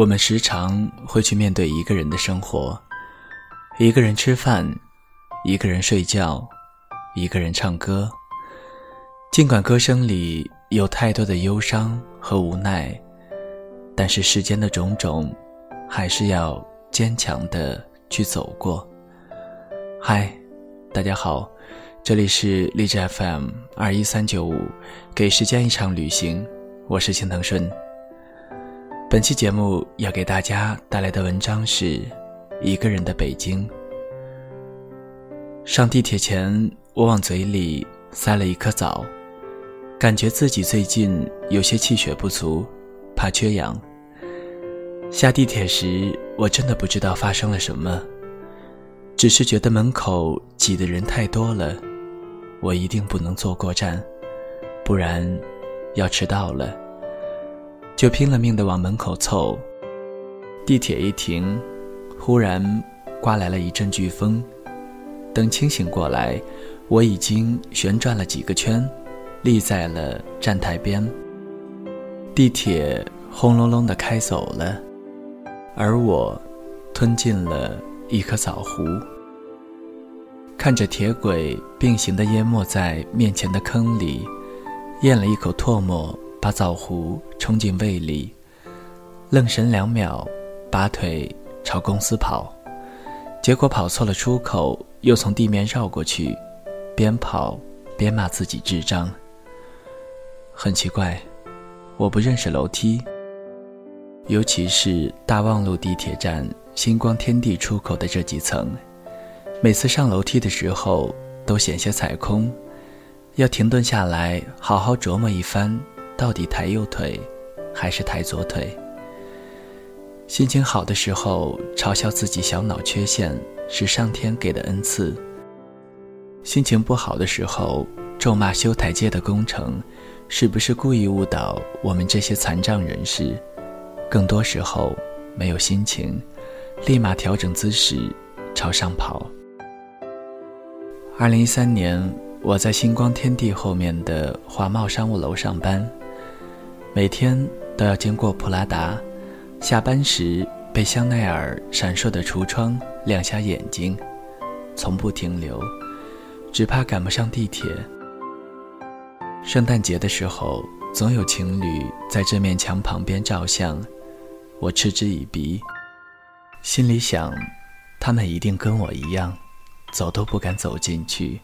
我们时常会去面对一个人的生活，一个人吃饭，一个人睡觉，一个人唱歌。尽管歌声里有太多的忧伤和无奈，但是世间的种种，还是要坚强的去走过。嗨，大家好，这里是荔枝 FM 二一三九五，给时间一场旅行，我是青藤顺。本期节目要给大家带来的文章是《一个人的北京》。上地铁前，我往嘴里塞了一颗枣，感觉自己最近有些气血不足，怕缺氧。下地铁时，我真的不知道发生了什么，只是觉得门口挤的人太多了，我一定不能坐过站，不然要迟到了。就拼了命的往门口凑。地铁一停，忽然刮来了一阵飓风。等清醒过来，我已经旋转了几个圈，立在了站台边。地铁轰隆隆的开走了，而我吞进了一颗枣核。看着铁轨并行的淹没在面前的坑里，咽了一口唾沫。把枣核冲进胃里，愣神两秒，拔腿朝公司跑，结果跑错了出口，又从地面绕过去，边跑边骂自己智障。很奇怪，我不认识楼梯，尤其是大望路地铁站星光天地出口的这几层，每次上楼梯的时候都险些踩空，要停顿下来好好琢磨一番。到底抬右腿，还是抬左腿？心情好的时候，嘲笑自己小脑缺陷是上天给的恩赐；心情不好的时候，咒骂修台阶的工程是不是故意误导我们这些残障人士？更多时候，没有心情，立马调整姿势，朝上跑。二零一三年，我在星光天地后面的华贸商务楼上班。每天都要经过普拉达，下班时被香奈儿闪烁的橱窗亮瞎眼睛，从不停留，只怕赶不上地铁。圣诞节的时候，总有情侣在这面墙旁边照相，我嗤之以鼻，心里想，他们一定跟我一样，走都不敢走进去。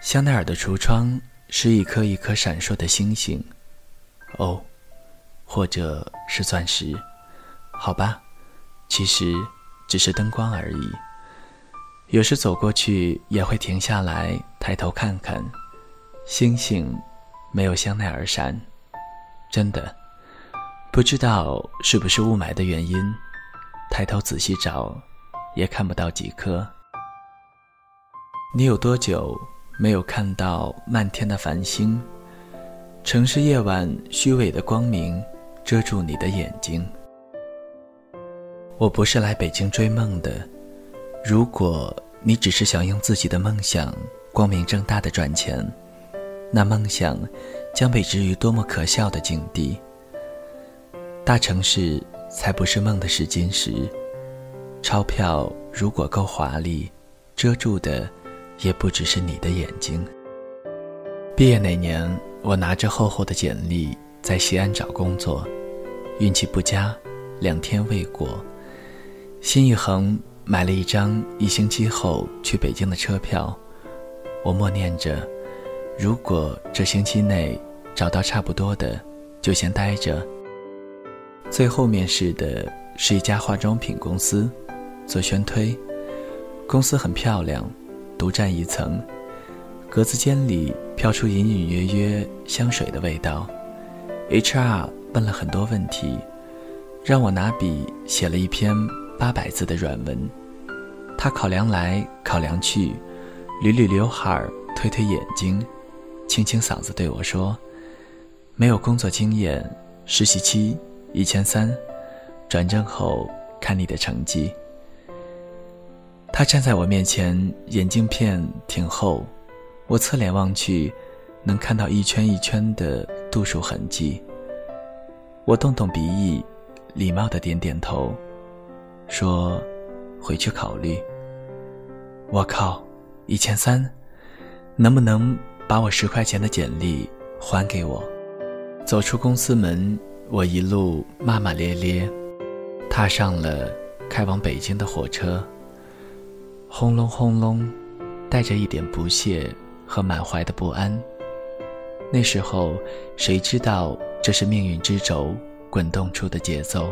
香奈儿的橱窗是一颗一颗闪烁的星星。哦，或者是钻石，好吧，其实只是灯光而已。有时走过去也会停下来抬头看看，星星没有香奈儿闪，真的不知道是不是雾霾的原因，抬头仔细找也看不到几颗。你有多久没有看到漫天的繁星？城市夜晚虚伪的光明遮住你的眼睛。我不是来北京追梦的。如果你只是想用自己的梦想光明正大的赚钱，那梦想将被置于多么可笑的境地。大城市才不是梦的试金石。钞票如果够华丽，遮住的也不只是你的眼睛。毕业那年。我拿着厚厚的简历在西安找工作，运气不佳，两天未果，心一横，买了一张一星期后去北京的车票。我默念着，如果这星期内找到差不多的，就先待着。最后面试的是一家化妆品公司，做宣推，公司很漂亮，独占一层。格子间里飘出隐隐约约香水的味道。H.R. 问了很多问题，让我拿笔写了一篇八百字的软文。他考量来考量去，捋捋刘海儿，推推眼睛，清清嗓子对我说：“没有工作经验，实习期一千三，转正后看你的成绩。”他站在我面前，眼镜片挺厚。我侧脸望去，能看到一圈一圈的度数痕迹。我动动鼻翼，礼貌的点点头，说：“回去考虑。”我靠，一千三，能不能把我十块钱的简历还给我？走出公司门，我一路骂骂咧咧，踏上了开往北京的火车。轰隆轰隆，带着一点不屑和满怀的不安。那时候，谁知道这是命运之轴滚动出的节奏？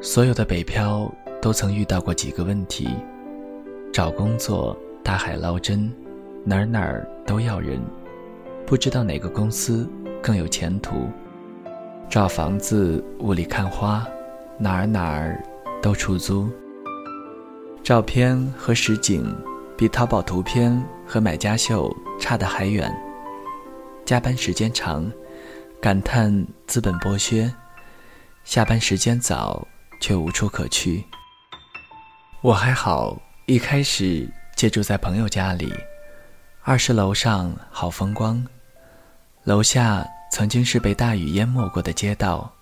所有的北漂都曾遇到过几个问题：找工作大海捞针，哪儿哪儿都要人，不知道哪个公司更有前途；找房子雾里看花，哪儿哪儿都出租。照片和实景比淘宝图片和买家秀差得还远。加班时间长，感叹资本剥削；下班时间早。却无处可去。我还好，一开始借住在朋友家里，二十楼上好风光，楼下曾经是被大雨淹没过的街道。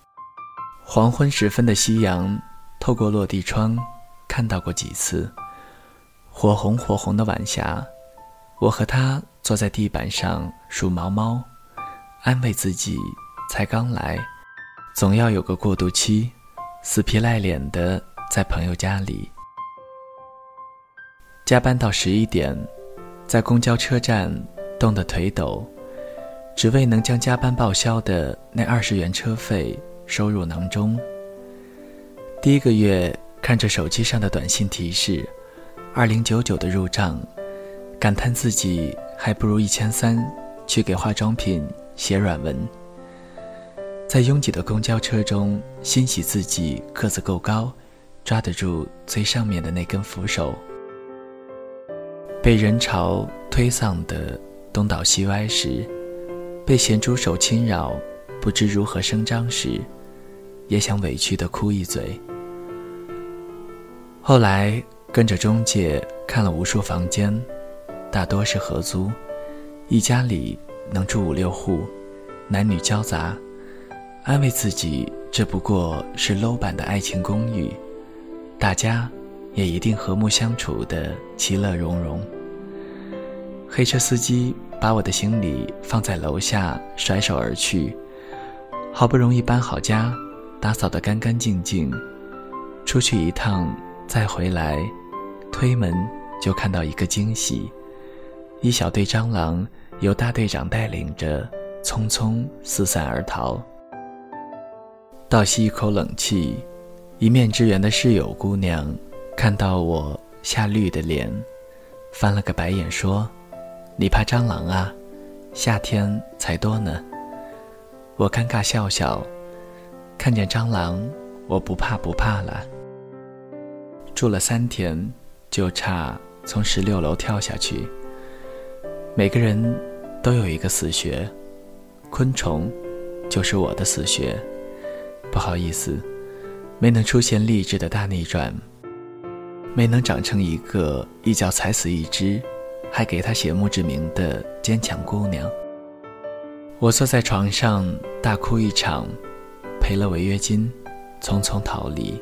黄昏时分的夕阳透过落地窗，看到过几次。火红火红的晚霞，我和他坐在地板上数毛毛，安慰自己才刚来，总要有个过渡期。死皮赖脸的在朋友家里加班到十一点，在公交车站冻得腿抖，只为能将加班报销的那二十元车费收入囊中。第一个月看着手机上的短信提示，二零九九的入账，感叹自己还不如一千三去给化妆品写软文。在拥挤的公交车中，欣喜自己个子够高，抓得住最上面的那根扶手。被人潮推搡的东倒西歪时，被咸猪手侵扰，不知如何声张时，也想委屈的哭一嘴。后来跟着中介看了无数房间，大多是合租，一家里能住五六户，男女交杂。安慰自己，这不过是 low 版的爱情公寓，大家也一定和睦相处的其乐融融。黑车司机把我的行李放在楼下，甩手而去。好不容易搬好家，打扫得干干净净，出去一趟再回来，推门就看到一个惊喜：一小队蟑螂由大队长带领着，匆匆四散而逃。倒吸一口冷气，一面之缘的室友姑娘看到我吓绿的脸，翻了个白眼说：“你怕蟑螂啊？夏天才多呢。”我尴尬笑笑，看见蟑螂，我不怕不怕了。住了三天，就差从十六楼跳下去。每个人都有一个死穴，昆虫就是我的死穴。不好意思，没能出现励志的大逆转，没能长成一个一脚踩死一只，还给他写墓志铭的坚强姑娘。我坐在床上大哭一场，赔了违约金，匆匆逃离。